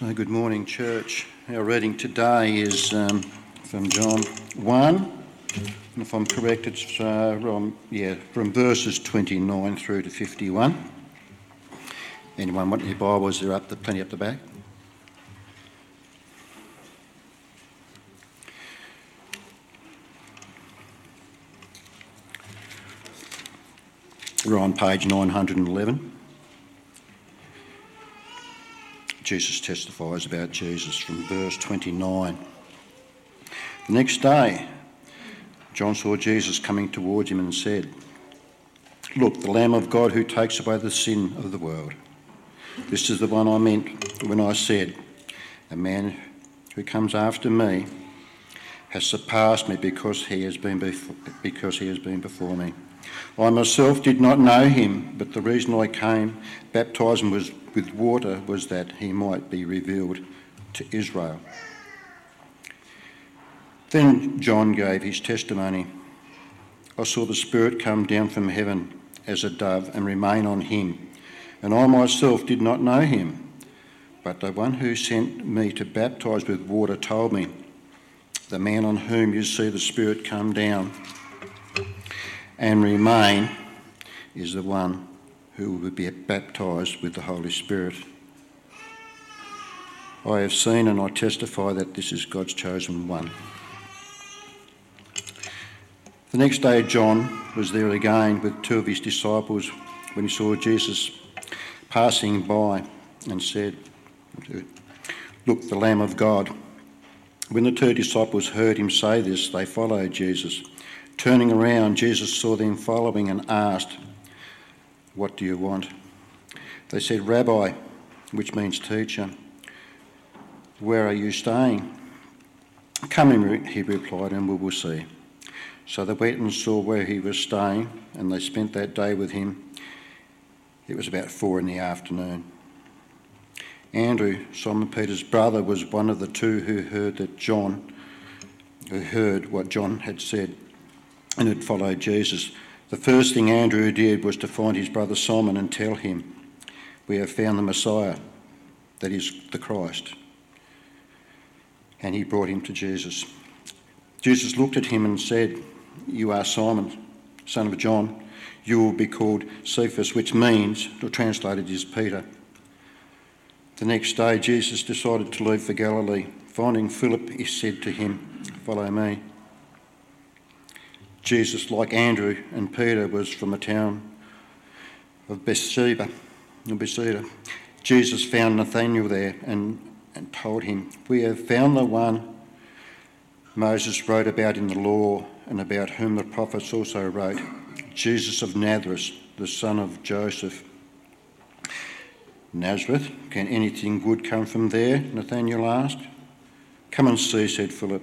So, good morning, church. Our reading today is um, from John 1. And if I'm correct, it's uh, from, yeah, from verses 29 through to 51. Anyone want your Bibles? They're up, plenty up the back. We're on page 911. Jesus testifies about Jesus from verse 29. The next day, John saw Jesus coming towards him and said, Look, the Lamb of God who takes away the sin of the world. This is the one I meant when I said, A man who comes after me has surpassed me because he has been before, because he has been before me. I myself did not know him, but the reason I came baptizing was with water was that he might be revealed to Israel. Then John gave his testimony. I saw the Spirit come down from heaven as a dove and remain on him. And I myself did not know him, but the one who sent me to baptize with water told me, The man on whom you see the Spirit come down and remain is the one who will be baptized with the Holy Spirit. I have seen and I testify that this is God's chosen one. The next day, John was there again with two of his disciples when he saw Jesus passing by and said, Look, the Lamb of God. When the two disciples heard him say this, they followed Jesus. Turning around, Jesus saw them following and asked, What do you want? They said, Rabbi, which means teacher, where are you staying? Come, in, he replied, and we will see. So they went and saw where he was staying, and they spent that day with him. It was about four in the afternoon. Andrew, Simon Peter's brother, was one of the two who heard that John, who heard what John had said and had followed Jesus. The first thing Andrew did was to find his brother Simon and tell him, We have found the Messiah, that is the Christ. And he brought him to Jesus. Jesus looked at him and said, You are Simon, son of John. You will be called Cephas, which means, or translated is Peter. The next day, Jesus decided to leave for Galilee. Finding Philip, he said to him, Follow me. Jesus, like Andrew and Peter, was from the town of Bethsaida. Bethsaida. Jesus found Nathanael there and, and told him, We have found the one Moses wrote about in the law and about whom the prophets also wrote, Jesus of Nazareth, the son of Joseph. Nazareth, can anything good come from there? Nathanael asked. Come and see, said Philip.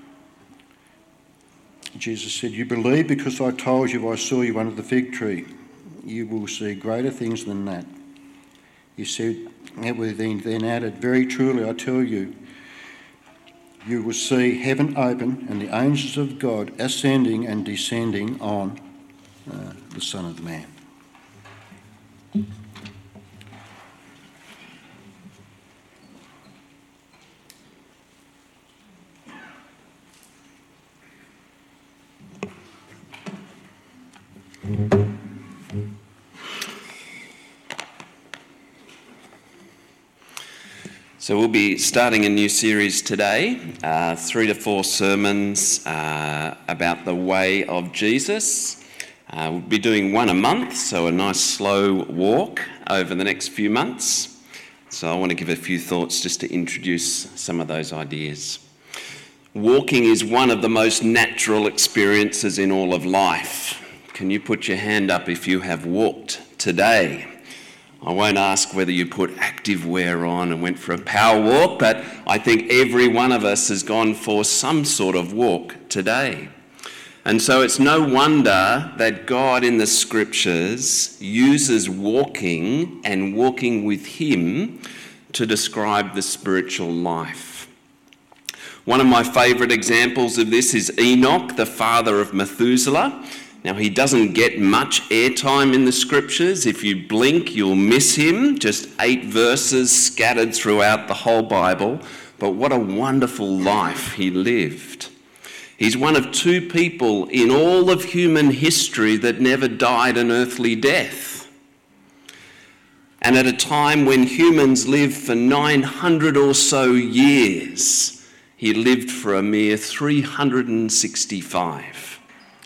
Jesus said, You believe because I told you I saw you under the fig tree. You will see greater things than that. He said, then added, Very truly I tell you, you will see heaven open and the angels of God ascending and descending on uh, the Son of Man. So, we'll be starting a new series today, uh, three to four sermons uh, about the way of Jesus. Uh, we'll be doing one a month, so a nice slow walk over the next few months. So, I want to give a few thoughts just to introduce some of those ideas. Walking is one of the most natural experiences in all of life. Can you put your hand up if you have walked today? I won't ask whether you put active wear on and went for a power walk, but I think every one of us has gone for some sort of walk today. And so it's no wonder that God in the scriptures uses walking and walking with Him to describe the spiritual life. One of my favourite examples of this is Enoch, the father of Methuselah. Now, he doesn't get much airtime in the scriptures. If you blink, you'll miss him. Just eight verses scattered throughout the whole Bible. But what a wonderful life he lived. He's one of two people in all of human history that never died an earthly death. And at a time when humans lived for 900 or so years, he lived for a mere 365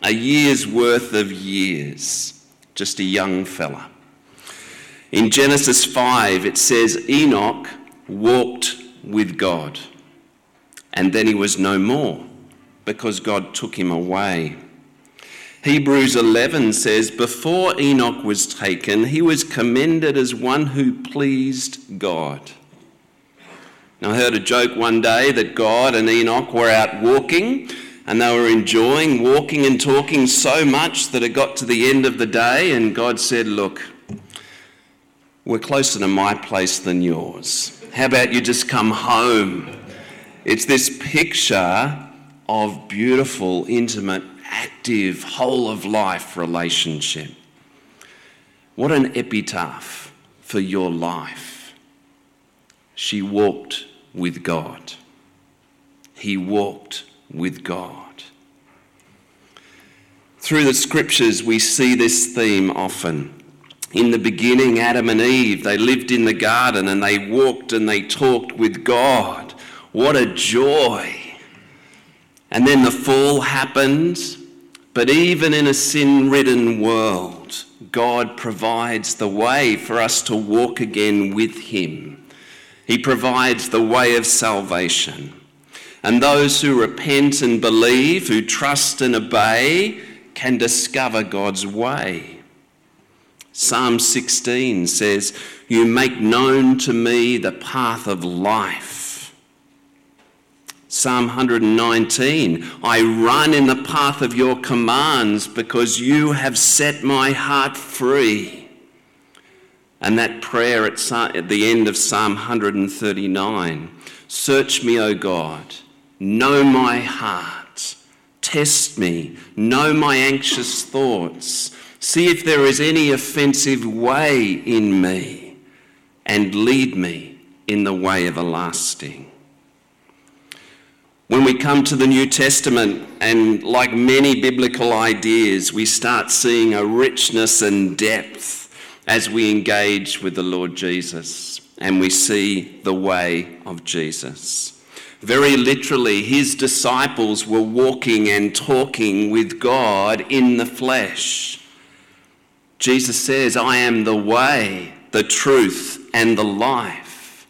a year's worth of years, just a young fella. In Genesis 5, it says Enoch walked with God, and then he was no more because God took him away. Hebrews 11 says, Before Enoch was taken, he was commended as one who pleased God. Now, I heard a joke one day that God and Enoch were out walking and they were enjoying walking and talking so much that it got to the end of the day, and God said, Look, we're closer to my place than yours. How about you just come home? It's this picture of beautiful, intimate, active, whole of life relationship. What an epitaph for your life. She walked with God. He walked with God. Through the scriptures, we see this theme often. In the beginning, Adam and Eve, they lived in the garden and they walked and they talked with God. What a joy! And then the fall happened, but even in a sin ridden world, God provides the way for us to walk again with Him. He provides the way of salvation. And those who repent and believe, who trust and obey, can discover God's way. Psalm 16 says, You make known to me the path of life. Psalm 119, I run in the path of your commands because you have set my heart free. And that prayer at the end of Psalm 139 Search me, O God Know my heart. Test me. Know my anxious thoughts. See if there is any offensive way in me, and lead me in the way everlasting. When we come to the New Testament, and like many biblical ideas, we start seeing a richness and depth as we engage with the Lord Jesus and we see the way of Jesus. Very literally, his disciples were walking and talking with God in the flesh. Jesus says, I am the way, the truth, and the life.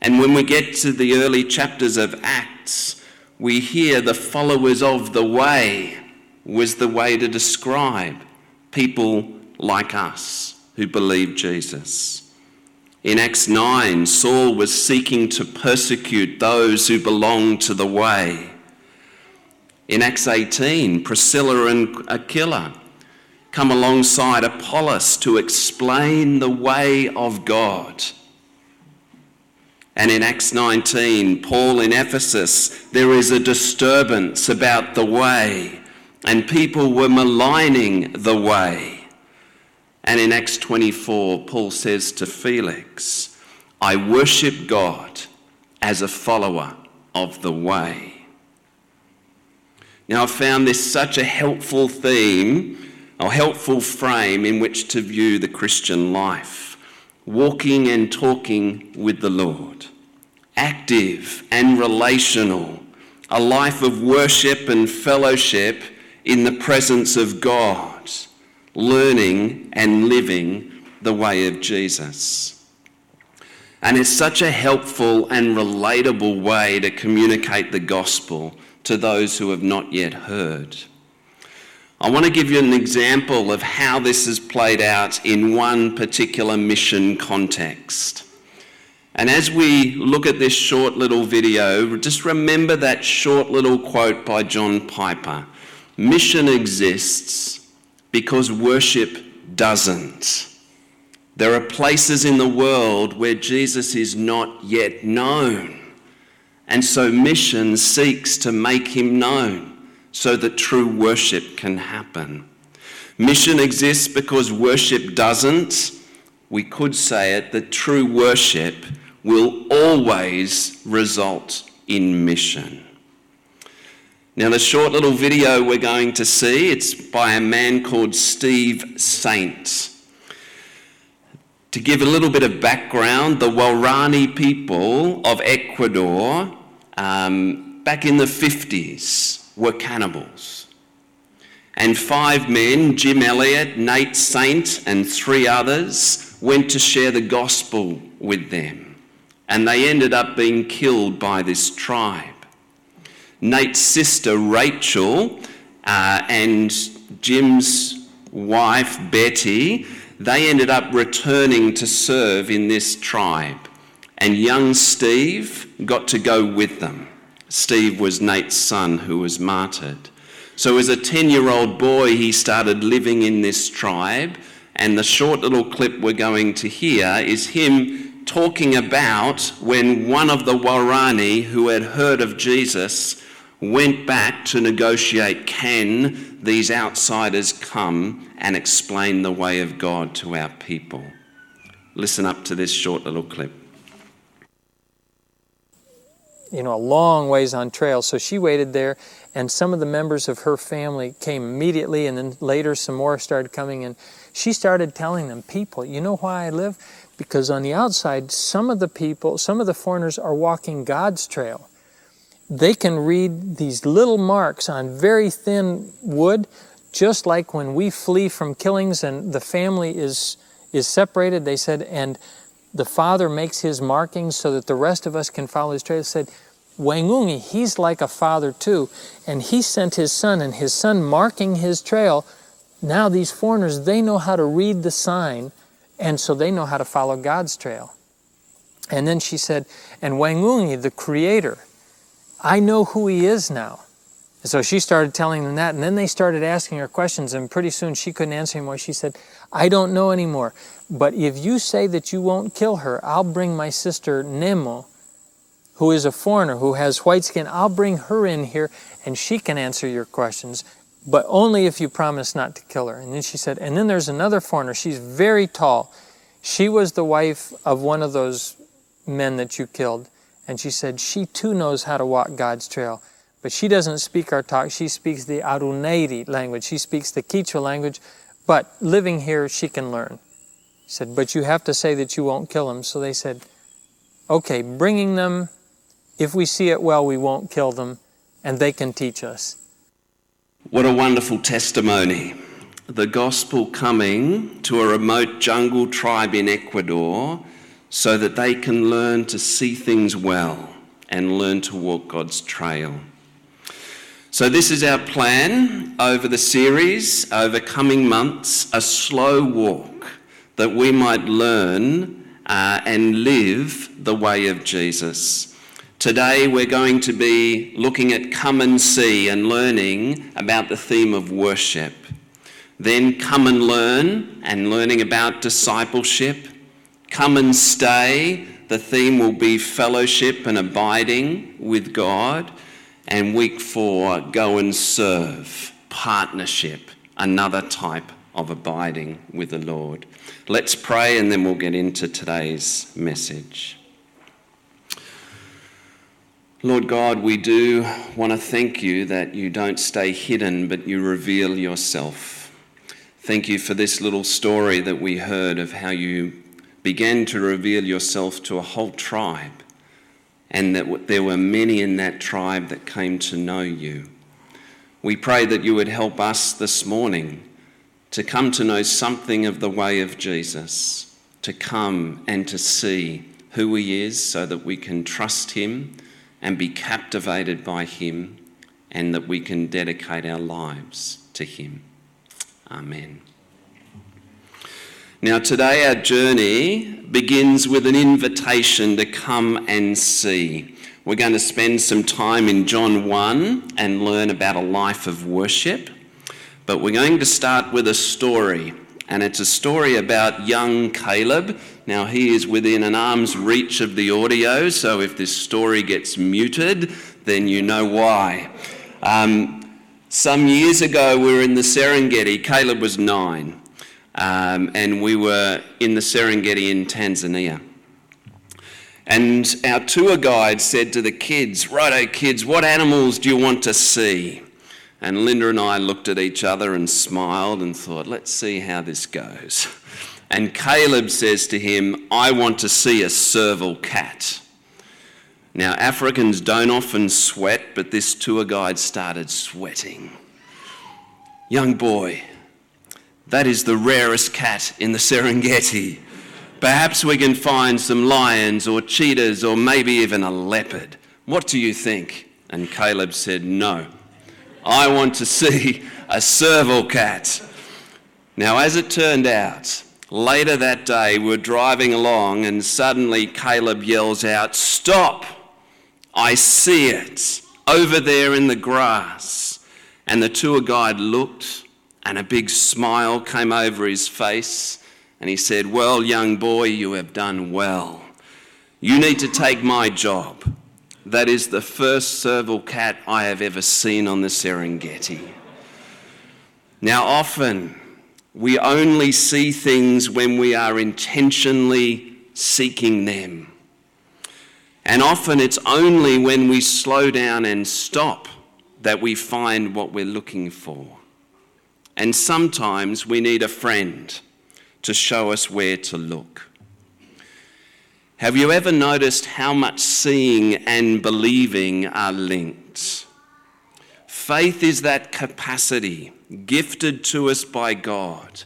And when we get to the early chapters of Acts, we hear the followers of the way was the way to describe people like us who believe Jesus. In Acts 9, Saul was seeking to persecute those who belonged to the way. In Acts 18, Priscilla and Aquila come alongside Apollos to explain the way of God. And in Acts 19, Paul in Ephesus, there is a disturbance about the way, and people were maligning the way. And in Acts 24, Paul says to Felix, I worship God as a follower of the way. Now, I've found this such a helpful theme, a helpful frame in which to view the Christian life. Walking and talking with the Lord, active and relational, a life of worship and fellowship in the presence of God learning and living the way of Jesus. And it's such a helpful and relatable way to communicate the gospel to those who have not yet heard. I want to give you an example of how this is played out in one particular mission context. And as we look at this short little video, just remember that short little quote by John Piper Mission exists because worship doesn't. There are places in the world where Jesus is not yet known. And so mission seeks to make him known so that true worship can happen. Mission exists because worship doesn't. We could say it that true worship will always result in mission. Now, the short little video we're going to see, it's by a man called Steve Saint. To give a little bit of background, the Waorani people of Ecuador um, back in the 50s were cannibals. And five men, Jim Elliot, Nate Saint, and three others, went to share the gospel with them. And they ended up being killed by this tribe. Nate's sister, Rachel, uh, and Jim's wife, Betty, they ended up returning to serve in this tribe. And young Steve got to go with them. Steve was Nate's son who was martyred. So, as a 10 year old boy, he started living in this tribe. And the short little clip we're going to hear is him talking about when one of the Waorani who had heard of Jesus went back to negotiate can these outsiders come and explain the way of God to our people? Listen up to this short little clip you know, a long ways on trail. So she waited there, and some of the members of her family came immediately, and then later some more started coming. And she started telling them, People, you know why I live? Because on the outside, some of the people, some of the foreigners are walking God's trail. They can read these little marks on very thin wood, just like when we flee from killings and the family is, is separated. They said, and the father makes his markings so that the rest of us can follow his trail. He said, Wangungi, he's like a father too. And he sent his son, and his son marking his trail. Now, these foreigners, they know how to read the sign, and so they know how to follow God's trail. And then she said, And Wangungi, the creator, I know who he is now. And So she started telling them that, and then they started asking her questions, and pretty soon she couldn't answer anymore. She said, I don't know anymore. But if you say that you won't kill her, I'll bring my sister Nemo, who is a foreigner, who has white skin, I'll bring her in here, and she can answer your questions, but only if you promise not to kill her. And then she said, and then there's another foreigner. She's very tall. She was the wife of one of those men that you killed. And she said, she too knows how to walk God's trail. But she doesn't speak our talk. She speaks the Aruneiri language. She speaks the Quechua language. But living here, she can learn. He said, But you have to say that you won't kill them. So they said, Okay, bringing them, if we see it well, we won't kill them, and they can teach us. What a wonderful testimony. The gospel coming to a remote jungle tribe in Ecuador so that they can learn to see things well and learn to walk God's trail. So, this is our plan over the series, over coming months, a slow walk that we might learn uh, and live the way of Jesus. Today, we're going to be looking at come and see and learning about the theme of worship. Then, come and learn and learning about discipleship. Come and stay. The theme will be fellowship and abiding with God. And week four, go and serve, partnership, another type of abiding with the Lord. Let's pray and then we'll get into today's message. Lord God, we do want to thank you that you don't stay hidden, but you reveal yourself. Thank you for this little story that we heard of how you began to reveal yourself to a whole tribe and that there were many in that tribe that came to know you. We pray that you would help us this morning to come to know something of the way of Jesus, to come and to see who he is so that we can trust him and be captivated by him and that we can dedicate our lives to him. Amen. Now, today our journey begins with an invitation to come and see. We're going to spend some time in John 1 and learn about a life of worship. But we're going to start with a story, and it's a story about young Caleb. Now, he is within an arm's reach of the audio, so if this story gets muted, then you know why. Um, some years ago, we were in the Serengeti. Caleb was nine um, and we were in the Serengeti in Tanzania. And our tour guide said to the kids, Righto, kids, what animals do you want to see? And Linda and I looked at each other and smiled and thought, let's see how this goes. And Caleb says to him, I want to see a serval cat. Now, Africans don't often sweat, but this tour guide started sweating. Young boy, that is the rarest cat in the Serengeti. Perhaps we can find some lions or cheetahs or maybe even a leopard. What do you think? And Caleb said, No. I want to see a serval cat. Now, as it turned out, later that day we're driving along and suddenly Caleb yells out, Stop! I see it over there in the grass. And the tour guide looked and a big smile came over his face, and he said, Well, young boy, you have done well. You need to take my job. That is the first serval cat I have ever seen on the Serengeti. Now, often we only see things when we are intentionally seeking them. And often it's only when we slow down and stop that we find what we're looking for. And sometimes we need a friend to show us where to look. Have you ever noticed how much seeing and believing are linked? Faith is that capacity gifted to us by God,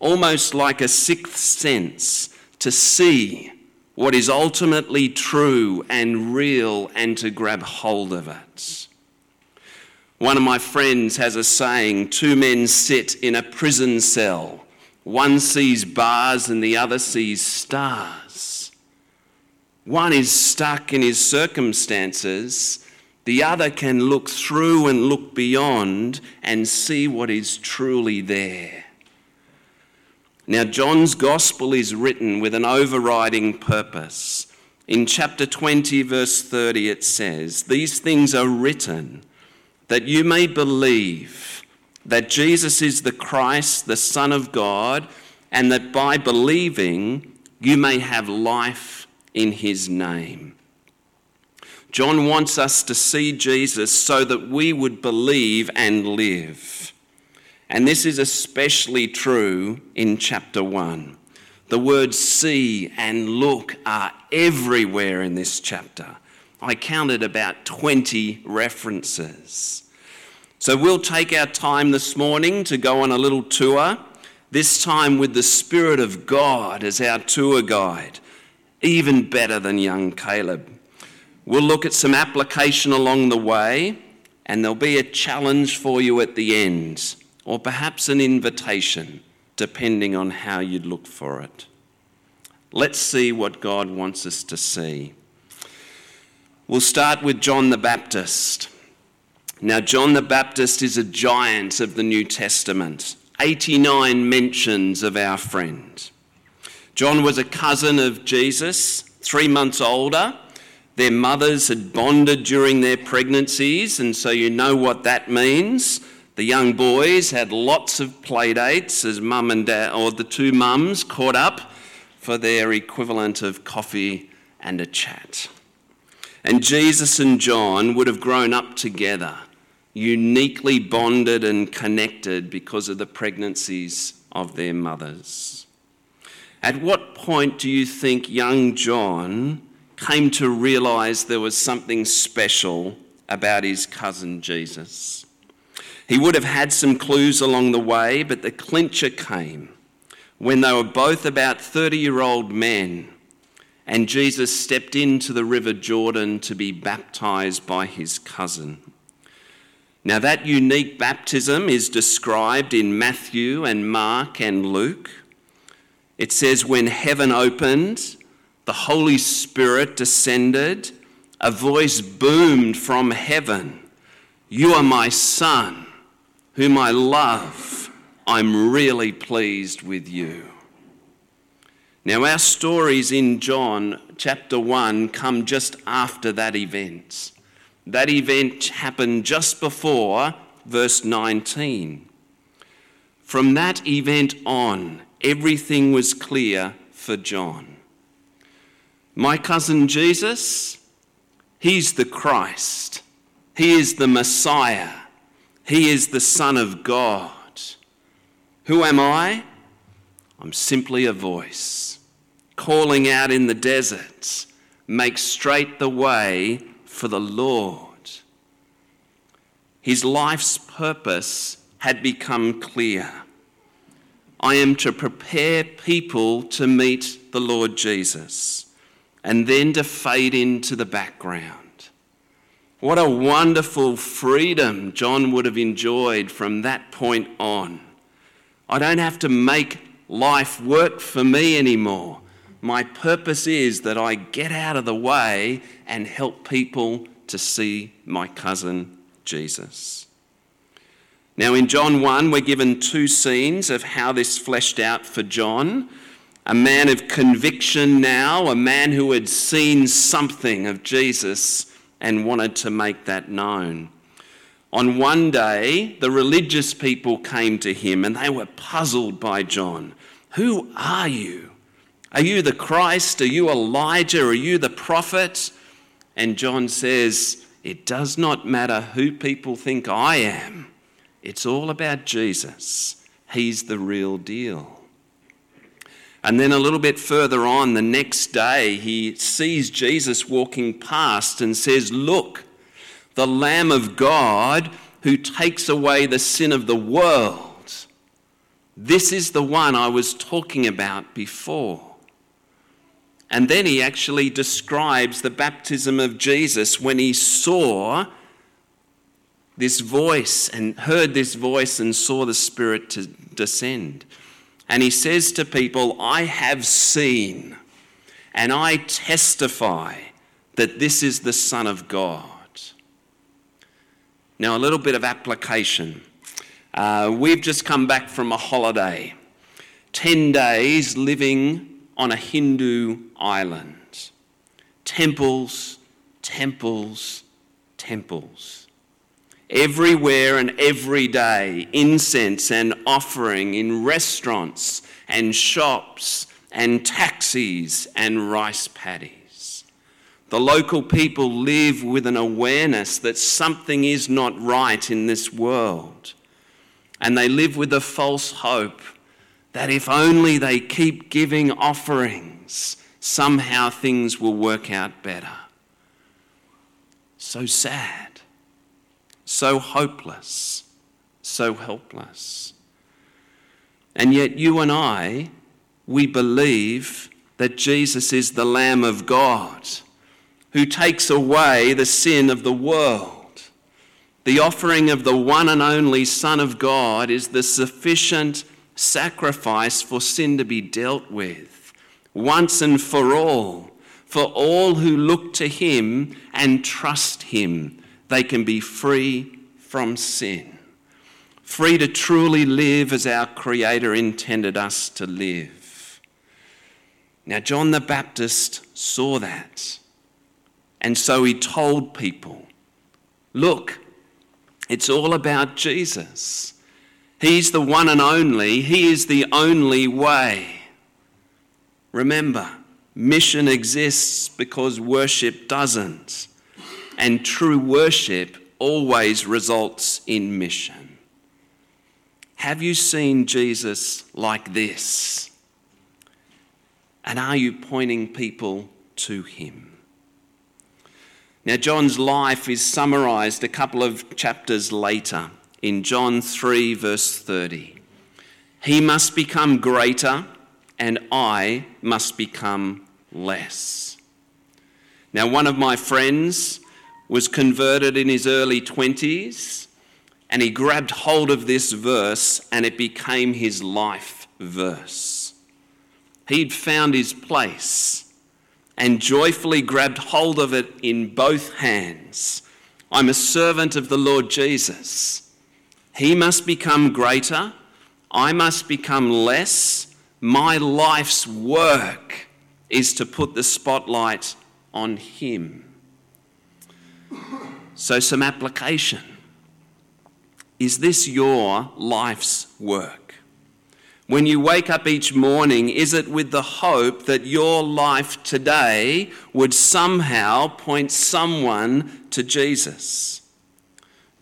almost like a sixth sense to see what is ultimately true and real and to grab hold of it. One of my friends has a saying two men sit in a prison cell. One sees bars and the other sees stars. One is stuck in his circumstances, the other can look through and look beyond and see what is truly there. Now, John's gospel is written with an overriding purpose. In chapter 20, verse 30, it says, These things are written that you may believe that Jesus is the Christ, the Son of God, and that by believing you may have life in his name. John wants us to see Jesus so that we would believe and live. And this is especially true in chapter 1. The words see and look are everywhere in this chapter. I counted about 20 references. So we'll take our time this morning to go on a little tour, this time with the Spirit of God as our tour guide, even better than young Caleb. We'll look at some application along the way, and there'll be a challenge for you at the end, or perhaps an invitation, depending on how you'd look for it. Let's see what God wants us to see. We'll start with John the Baptist. Now, John the Baptist is a giant of the New Testament, 89 mentions of our friend. John was a cousin of Jesus, three months older. Their mothers had bonded during their pregnancies, and so you know what that means. The young boys had lots of playdates as mum and dad, or the two mums, caught up for their equivalent of coffee and a chat. And Jesus and John would have grown up together, uniquely bonded and connected because of the pregnancies of their mothers. At what point do you think young John came to realize there was something special about his cousin Jesus? He would have had some clues along the way, but the clincher came when they were both about 30 year old men and Jesus stepped into the river Jordan to be baptized by his cousin. Now, that unique baptism is described in Matthew and Mark and Luke. It says, When heaven opened, the Holy Spirit descended, a voice boomed from heaven You are my Son, whom I love. I'm really pleased with you. Now, our stories in John chapter 1 come just after that event. That event happened just before verse 19. From that event on, everything was clear for John. My cousin Jesus, he's the Christ, he is the Messiah, he is the Son of God. Who am I? I'm simply a voice calling out in the deserts, make straight the way for the Lord. His life's purpose had become clear. I am to prepare people to meet the Lord Jesus and then to fade into the background. What a wonderful freedom John would have enjoyed from that point on. I don't have to make life work for me anymore. My purpose is that I get out of the way and help people to see my cousin Jesus. Now, in John 1, we're given two scenes of how this fleshed out for John. A man of conviction now, a man who had seen something of Jesus and wanted to make that known. On one day, the religious people came to him and they were puzzled by John. Who are you? Are you the Christ? Are you Elijah? Are you the prophet? And John says, It does not matter who people think I am, it's all about Jesus. He's the real deal. And then a little bit further on, the next day, he sees Jesus walking past and says, Look, the Lamb of God who takes away the sin of the world. This is the one I was talking about before. And then he actually describes the baptism of Jesus when he saw this voice and heard this voice and saw the Spirit to descend. And he says to people, I have seen and I testify that this is the Son of God. Now, a little bit of application. Uh, we've just come back from a holiday, 10 days living on a Hindu island. Temples, temples, temples. Everywhere and every day, incense and offering in restaurants and shops and taxis and rice paddies. The local people live with an awareness that something is not right in this world. And they live with a false hope that if only they keep giving offerings, somehow things will work out better. So sad, so hopeless, so helpless. And yet, you and I, we believe that Jesus is the Lamb of God who takes away the sin of the world. The offering of the one and only Son of God is the sufficient sacrifice for sin to be dealt with once and for all. For all who look to Him and trust Him, they can be free from sin, free to truly live as our Creator intended us to live. Now, John the Baptist saw that, and so he told people, Look, it's all about Jesus. He's the one and only, He is the only way. Remember, mission exists because worship doesn't, and true worship always results in mission. Have you seen Jesus like this? And are you pointing people to Him? Now, John's life is summarized a couple of chapters later in John 3, verse 30. He must become greater, and I must become less. Now, one of my friends was converted in his early 20s, and he grabbed hold of this verse and it became his life verse. He'd found his place and joyfully grabbed hold of it in both hands. I'm a servant of the Lord Jesus. He must become greater, I must become less. My life's work is to put the spotlight on Him. So, some application. Is this your life's work? When you wake up each morning, is it with the hope that your life today would somehow point someone to Jesus?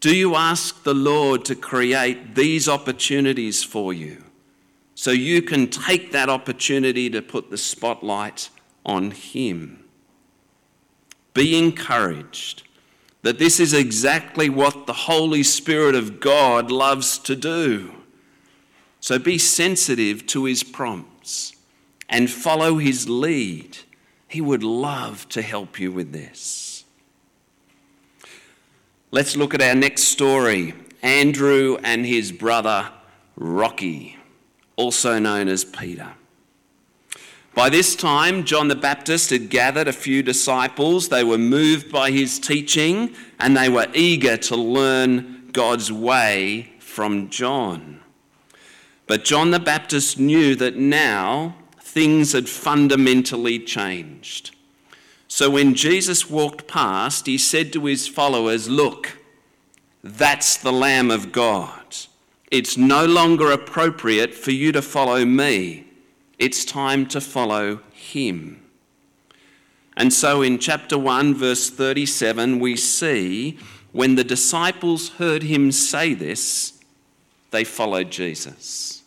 Do you ask the Lord to create these opportunities for you so you can take that opportunity to put the spotlight on Him? Be encouraged that this is exactly what the Holy Spirit of God loves to do. So be sensitive to his prompts and follow his lead. He would love to help you with this. Let's look at our next story Andrew and his brother Rocky, also known as Peter. By this time, John the Baptist had gathered a few disciples. They were moved by his teaching and they were eager to learn God's way from John. But John the Baptist knew that now things had fundamentally changed. So when Jesus walked past, he said to his followers, Look, that's the Lamb of God. It's no longer appropriate for you to follow me. It's time to follow him. And so in chapter 1, verse 37, we see when the disciples heard him say this, they followed Jesus.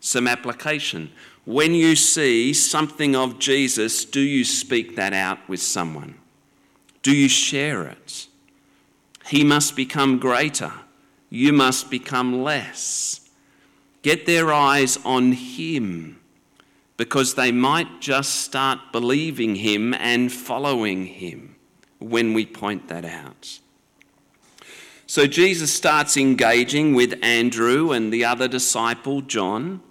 Some application. When you see something of Jesus, do you speak that out with someone? Do you share it? He must become greater. You must become less. Get their eyes on Him because they might just start believing Him and following Him when we point that out. So Jesus starts engaging with Andrew and the other disciple, John.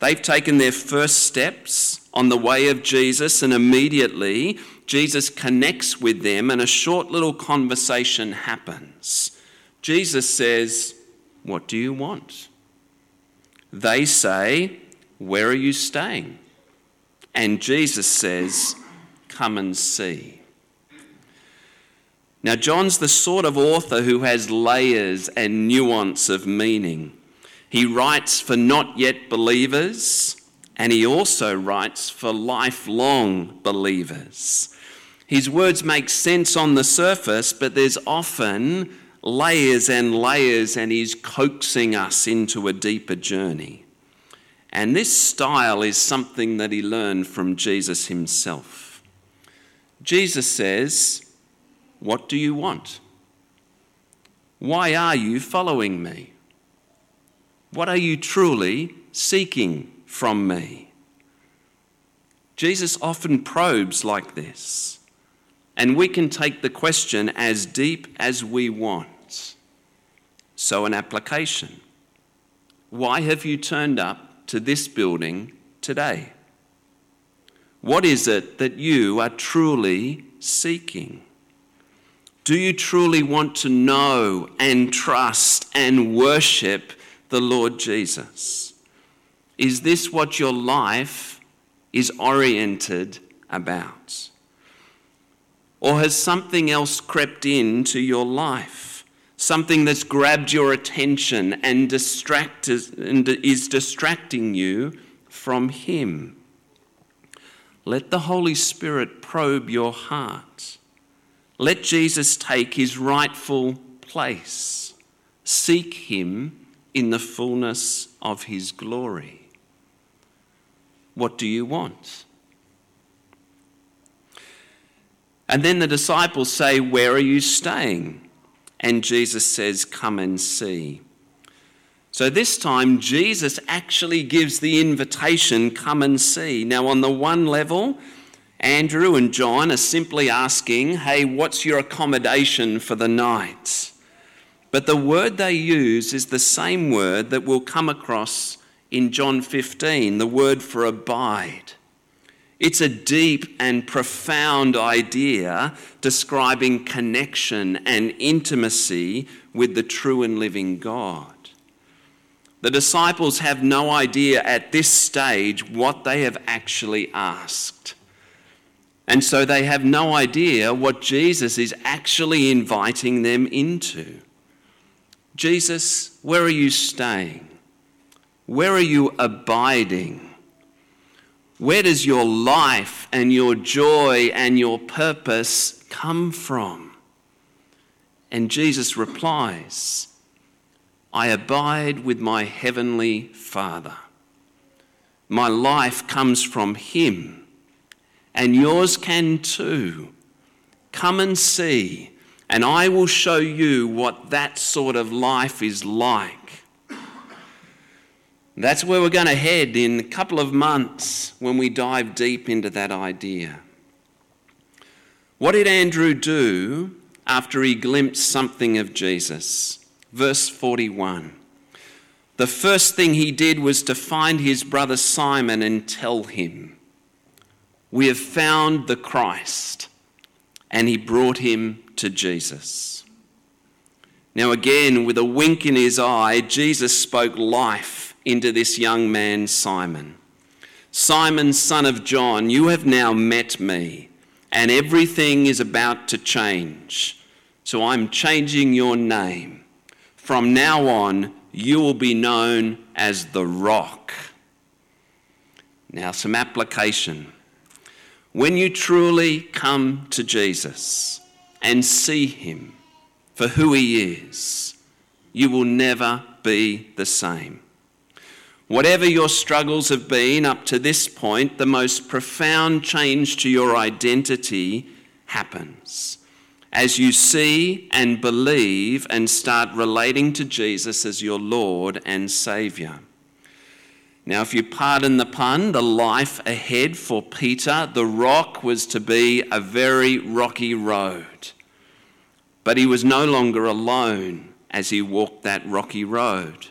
They've taken their first steps on the way of Jesus, and immediately Jesus connects with them, and a short little conversation happens. Jesus says, What do you want? They say, Where are you staying? And Jesus says, Come and see. Now, John's the sort of author who has layers and nuance of meaning. He writes for not yet believers, and he also writes for lifelong believers. His words make sense on the surface, but there's often layers and layers, and he's coaxing us into a deeper journey. And this style is something that he learned from Jesus himself. Jesus says, What do you want? Why are you following me? What are you truly seeking from me? Jesus often probes like this. And we can take the question as deep as we want. So, an application. Why have you turned up to this building today? What is it that you are truly seeking? Do you truly want to know and trust and worship the Lord Jesus? Is this what your life is oriented about? Or has something else crept into your life? Something that's grabbed your attention and, distracted, and is distracting you from Him? Let the Holy Spirit probe your heart. Let Jesus take his rightful place. Seek him in the fullness of his glory. What do you want? And then the disciples say, Where are you staying? And Jesus says, Come and see. So this time, Jesus actually gives the invitation, Come and see. Now, on the one level, Andrew and John are simply asking, Hey, what's your accommodation for the night? But the word they use is the same word that we'll come across in John 15, the word for abide. It's a deep and profound idea describing connection and intimacy with the true and living God. The disciples have no idea at this stage what they have actually asked. And so they have no idea what Jesus is actually inviting them into. Jesus, where are you staying? Where are you abiding? Where does your life and your joy and your purpose come from? And Jesus replies, I abide with my heavenly Father. My life comes from Him, and yours can too. Come and see, and I will show you what that sort of life is like. That's where we're going to head in a couple of months when we dive deep into that idea. What did Andrew do after he glimpsed something of Jesus? Verse 41. The first thing he did was to find his brother Simon and tell him, We have found the Christ. And he brought him to Jesus. Now, again, with a wink in his eye, Jesus spoke life into this young man, Simon. Simon, son of John, you have now met me, and everything is about to change. So I'm changing your name. From now on, you will be known as the Rock. Now, some application. When you truly come to Jesus and see him for who he is, you will never be the same. Whatever your struggles have been up to this point, the most profound change to your identity happens as you see and believe and start relating to Jesus as your Lord and Saviour. Now, if you pardon the pun, the life ahead for Peter, the rock was to be a very rocky road. But he was no longer alone as he walked that rocky road.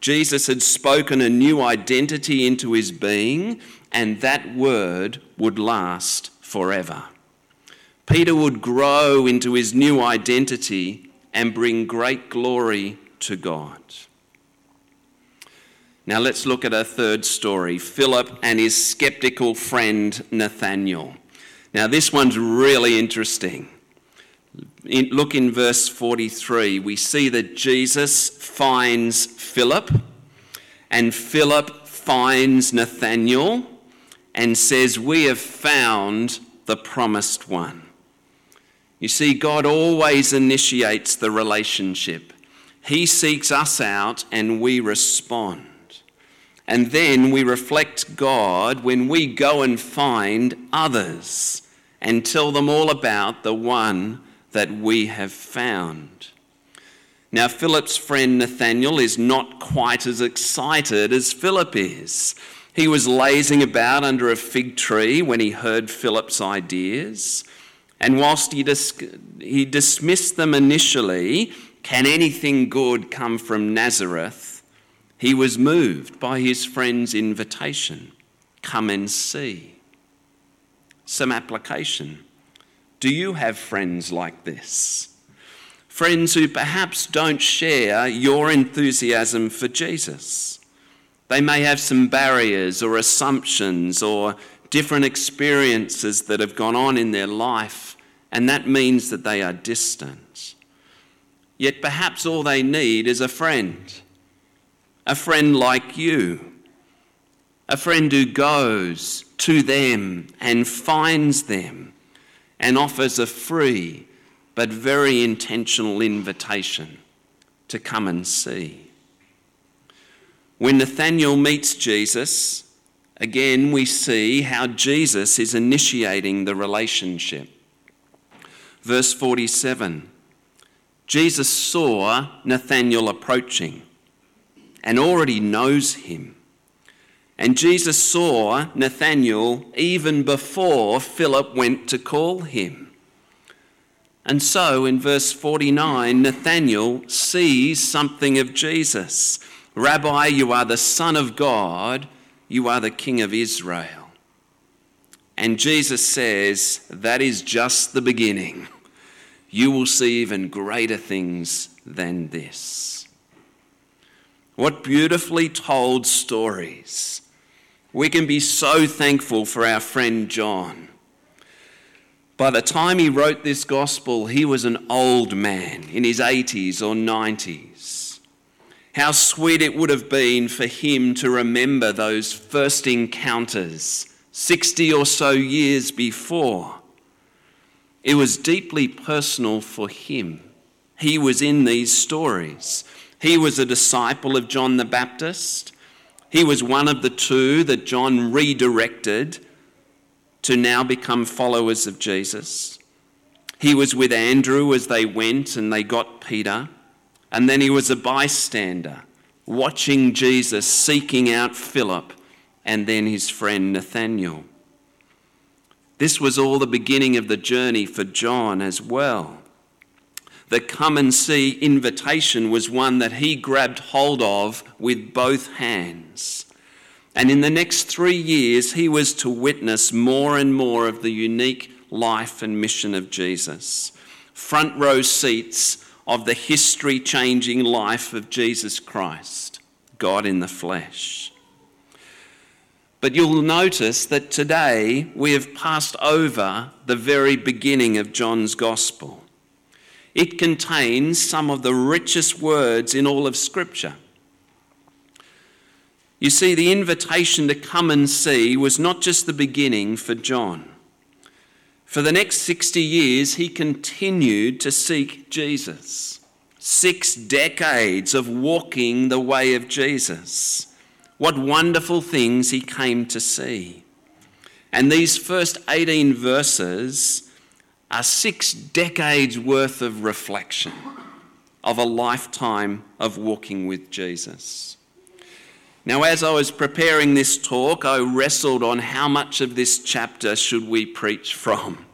Jesus had spoken a new identity into his being, and that word would last forever. Peter would grow into his new identity and bring great glory to God. Now let's look at a third story Philip and his skeptical friend Nathanael. Now, this one's really interesting. In, look in verse 43. We see that Jesus finds Philip, and Philip finds Nathanael and says, We have found the promised one. You see, God always initiates the relationship. He seeks us out and we respond. And then we reflect God when we go and find others and tell them all about the one that we have found. Now, Philip's friend Nathanael is not quite as excited as Philip is. He was lazing about under a fig tree when he heard Philip's ideas. And whilst he, dis- he dismissed them initially, can anything good come from Nazareth? He was moved by his friend's invitation come and see. Some application. Do you have friends like this? friends who perhaps don't share your enthusiasm for Jesus. They may have some barriers or assumptions or different experiences that have gone on in their life, and that means that they are distant. Yet perhaps all they need is a friend, a friend like you, a friend who goes to them and finds them and offers a free but very intentional invitation to come and see. When Nathanael meets Jesus, again we see how Jesus is initiating the relationship. Verse 47 Jesus saw Nathanael approaching and already knows him. And Jesus saw Nathanael even before Philip went to call him. And so in verse 49, Nathanael sees something of Jesus. Rabbi, you are the Son of God, you are the King of Israel. And Jesus says, That is just the beginning. You will see even greater things than this. What beautifully told stories. We can be so thankful for our friend John. By the time he wrote this gospel, he was an old man in his 80s or 90s. How sweet it would have been for him to remember those first encounters 60 or so years before. It was deeply personal for him. He was in these stories. He was a disciple of John the Baptist. He was one of the two that John redirected to now become followers of Jesus. He was with Andrew as they went and they got Peter. And then he was a bystander, watching Jesus seeking out Philip and then his friend Nathanael. This was all the beginning of the journey for John as well. The come and see invitation was one that he grabbed hold of with both hands. And in the next three years, he was to witness more and more of the unique life and mission of Jesus. Front row seats of the history changing life of Jesus Christ, God in the flesh. But you'll notice that today we have passed over the very beginning of John's Gospel. It contains some of the richest words in all of Scripture. You see, the invitation to come and see was not just the beginning for John. For the next 60 years, he continued to seek Jesus. Six decades of walking the way of Jesus. What wonderful things he came to see. And these first 18 verses are six decades worth of reflection of a lifetime of walking with Jesus. Now, as I was preparing this talk, I wrestled on how much of this chapter should we preach from.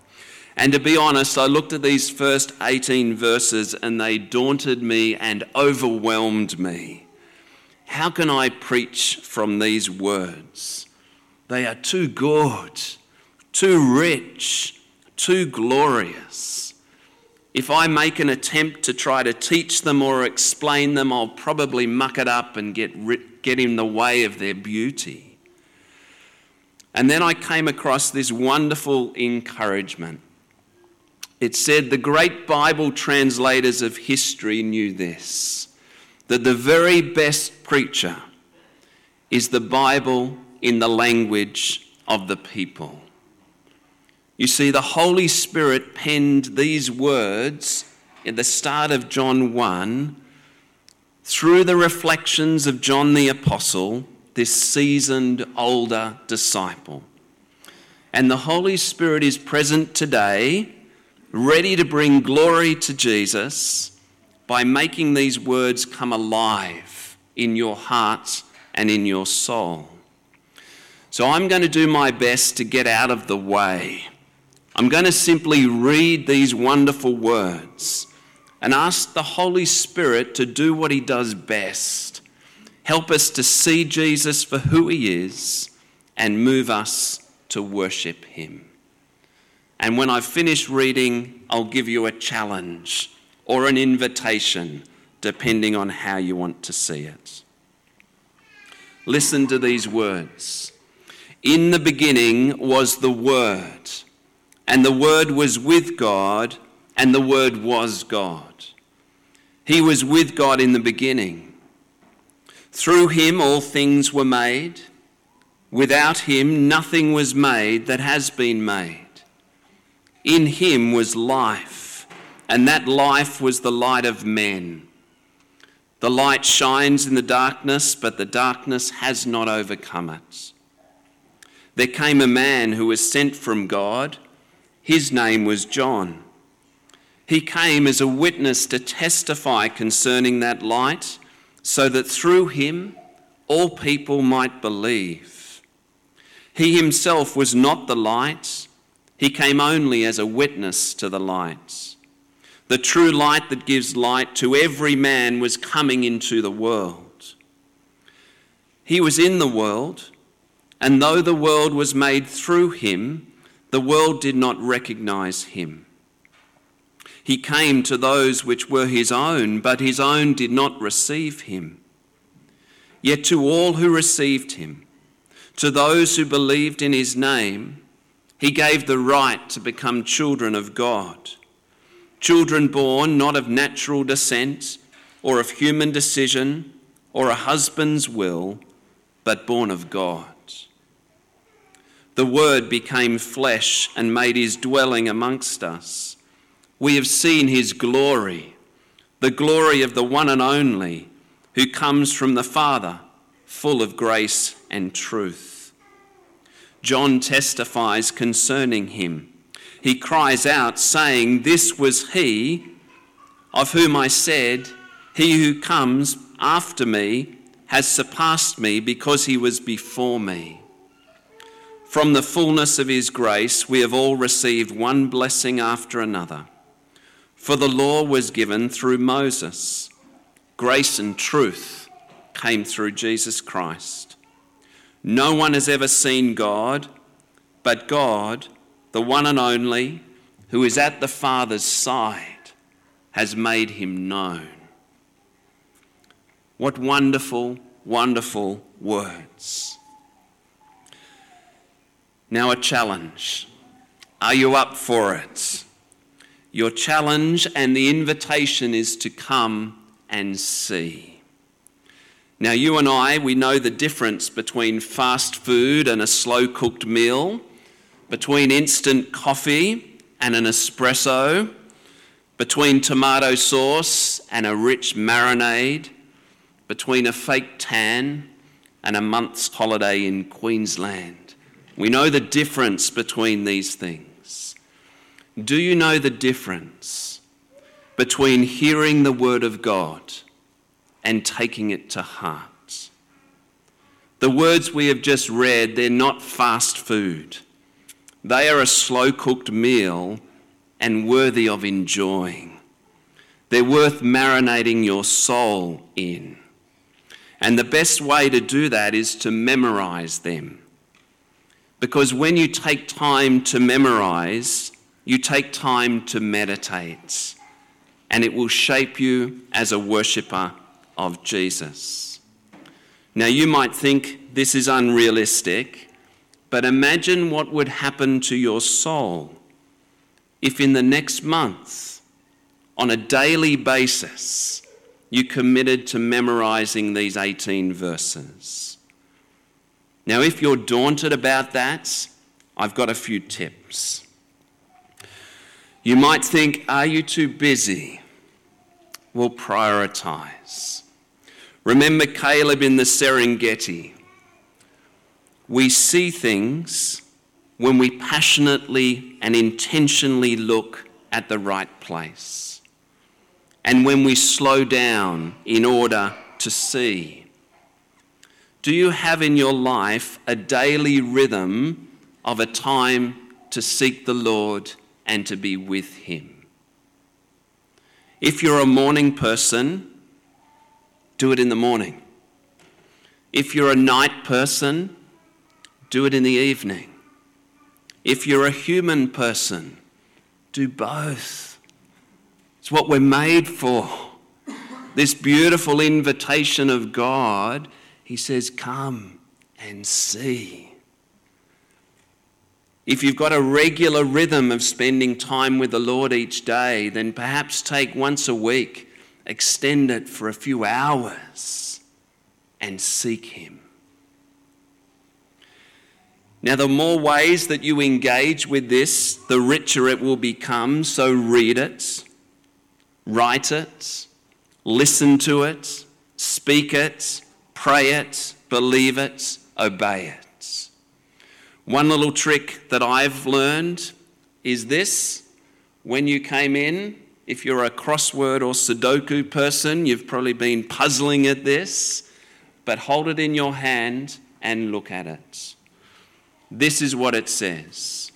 And to be honest, I looked at these first 18 verses and they daunted me and overwhelmed me. How can I preach from these words? They are too good, too rich, too glorious. If I make an attempt to try to teach them or explain them, I'll probably muck it up and get, get in the way of their beauty. And then I came across this wonderful encouragement. It said the great Bible translators of history knew this that the very best preacher is the Bible in the language of the people. You see, the Holy Spirit penned these words at the start of John 1 through the reflections of John the Apostle, this seasoned older disciple. And the Holy Spirit is present today, ready to bring glory to Jesus by making these words come alive in your heart and in your soul. So I'm going to do my best to get out of the way. I'm going to simply read these wonderful words and ask the Holy Spirit to do what He does best help us to see Jesus for who He is and move us to worship Him. And when I've finished reading, I'll give you a challenge or an invitation, depending on how you want to see it. Listen to these words In the beginning was the Word, and the Word was with God, and the Word was God. He was with God in the beginning. Through him all things were made. Without him nothing was made that has been made. In him was life and that life was the light of men. The light shines in the darkness, but the darkness has not overcome it. There came a man who was sent from God. His name was John. He came as a witness to testify concerning that light, so that through him all people might believe. He himself was not the light, he came only as a witness to the light. The true light that gives light to every man was coming into the world. He was in the world, and though the world was made through him, the world did not recognize him. He came to those which were his own, but his own did not receive him. Yet to all who received him, to those who believed in his name, he gave the right to become children of God. Children born not of natural descent or of human decision or a husband's will, but born of God. The Word became flesh and made his dwelling amongst us. We have seen his glory, the glory of the one and only who comes from the Father, full of grace and truth. John testifies concerning him. He cries out, saying, This was he of whom I said, He who comes after me has surpassed me because he was before me. From the fullness of his grace, we have all received one blessing after another. For the law was given through Moses, grace and truth came through Jesus Christ. No one has ever seen God, but God, the one and only, who is at the Father's side, has made him known. What wonderful, wonderful words. Now, a challenge. Are you up for it? Your challenge and the invitation is to come and see. Now, you and I, we know the difference between fast food and a slow cooked meal, between instant coffee and an espresso, between tomato sauce and a rich marinade, between a fake tan and a month's holiday in Queensland. We know the difference between these things. Do you know the difference between hearing the Word of God and taking it to heart? The words we have just read, they're not fast food. They are a slow cooked meal and worthy of enjoying. They're worth marinating your soul in. And the best way to do that is to memorize them. Because when you take time to memorize, you take time to meditate, and it will shape you as a worshipper of Jesus. Now, you might think this is unrealistic, but imagine what would happen to your soul if in the next month, on a daily basis, you committed to memorizing these 18 verses. Now, if you're daunted about that, I've got a few tips. You might think, are you too busy? Well, prioritize. Remember Caleb in the Serengeti. We see things when we passionately and intentionally look at the right place, and when we slow down in order to see. Do you have in your life a daily rhythm of a time to seek the Lord and to be with Him. If you're a morning person, do it in the morning. If you're a night person, do it in the evening. If you're a human person, do both. It's what we're made for. This beautiful invitation of God, He says, Come and see. If you've got a regular rhythm of spending time with the Lord each day, then perhaps take once a week, extend it for a few hours, and seek Him. Now, the more ways that you engage with this, the richer it will become. So, read it, write it, listen to it, speak it, pray it, believe it, obey it. One little trick that I've learned is this when you came in, if you're a crossword or Sudoku person, you've probably been puzzling at this, but hold it in your hand and look at it. This is what it says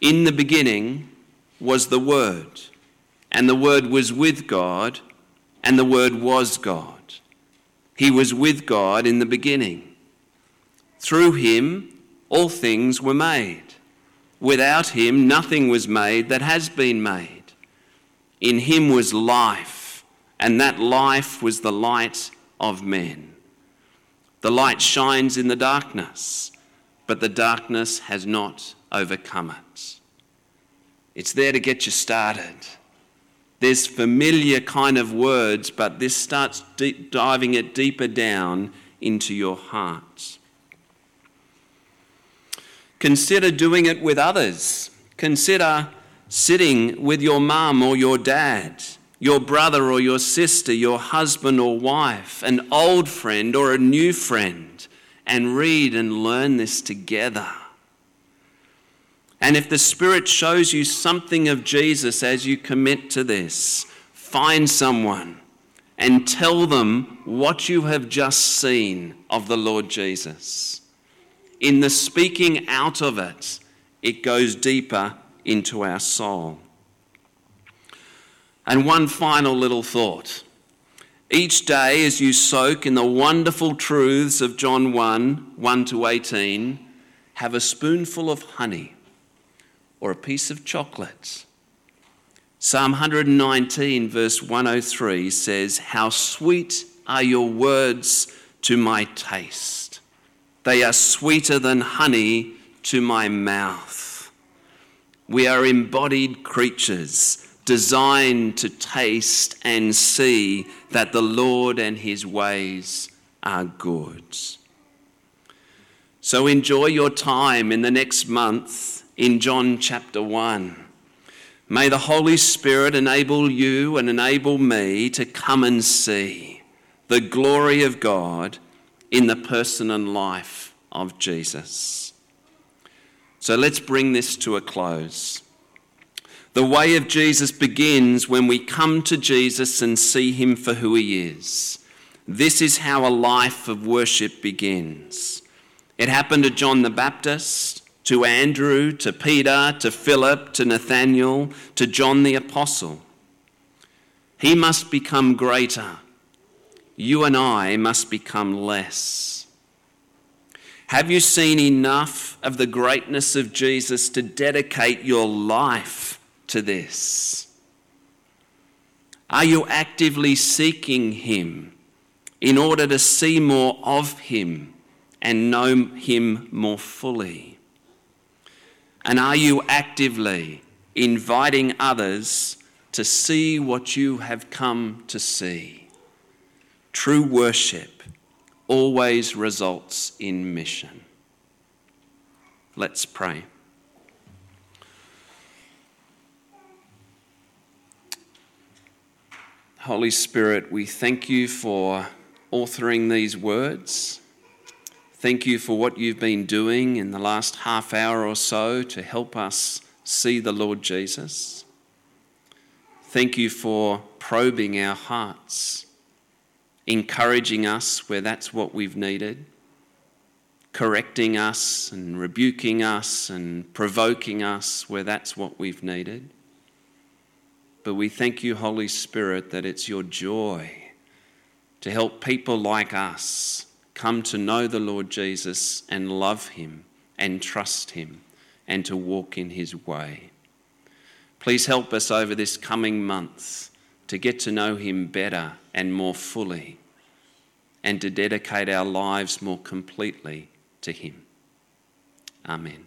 In the beginning was the Word, and the Word was with God, and the Word was God. He was with God in the beginning. Through him, all things were made. Without him, nothing was made that has been made. In him was life, and that life was the light of men. The light shines in the darkness, but the darkness has not overcome it. It's there to get you started. There's familiar kind of words, but this starts deep, diving it deeper down into your heart. Consider doing it with others. Consider sitting with your mum or your dad, your brother or your sister, your husband or wife, an old friend or a new friend, and read and learn this together. And if the Spirit shows you something of Jesus as you commit to this, find someone and tell them what you have just seen of the Lord Jesus. In the speaking out of it, it goes deeper into our soul. And one final little thought. Each day, as you soak in the wonderful truths of John 1 1 to 18, have a spoonful of honey or a piece of chocolate. Psalm 119, verse 103 says, How sweet are your words to my taste! They are sweeter than honey to my mouth. We are embodied creatures designed to taste and see that the Lord and his ways are good. So enjoy your time in the next month in John chapter 1. May the Holy Spirit enable you and enable me to come and see the glory of God in the person and life of Jesus. So let's bring this to a close. The way of Jesus begins when we come to Jesus and see him for who he is. This is how a life of worship begins. It happened to John the Baptist to Andrew, to Peter, to Philip, to Nathanael, to John the Apostle. He must become greater. You and I must become less. Have you seen enough of the greatness of Jesus to dedicate your life to this? Are you actively seeking Him in order to see more of Him and know Him more fully? And are you actively inviting others to see what you have come to see? True worship always results in mission. Let's pray. Holy Spirit, we thank you for authoring these words. Thank you for what you've been doing in the last half hour or so to help us see the Lord Jesus. Thank you for probing our hearts, encouraging us where that's what we've needed, correcting us and rebuking us and provoking us where that's what we've needed. But we thank you, Holy Spirit, that it's your joy to help people like us come to know the Lord Jesus and love him and trust him and to walk in his way. Please help us over this coming month to get to know him better and more fully and to dedicate our lives more completely to him. Amen.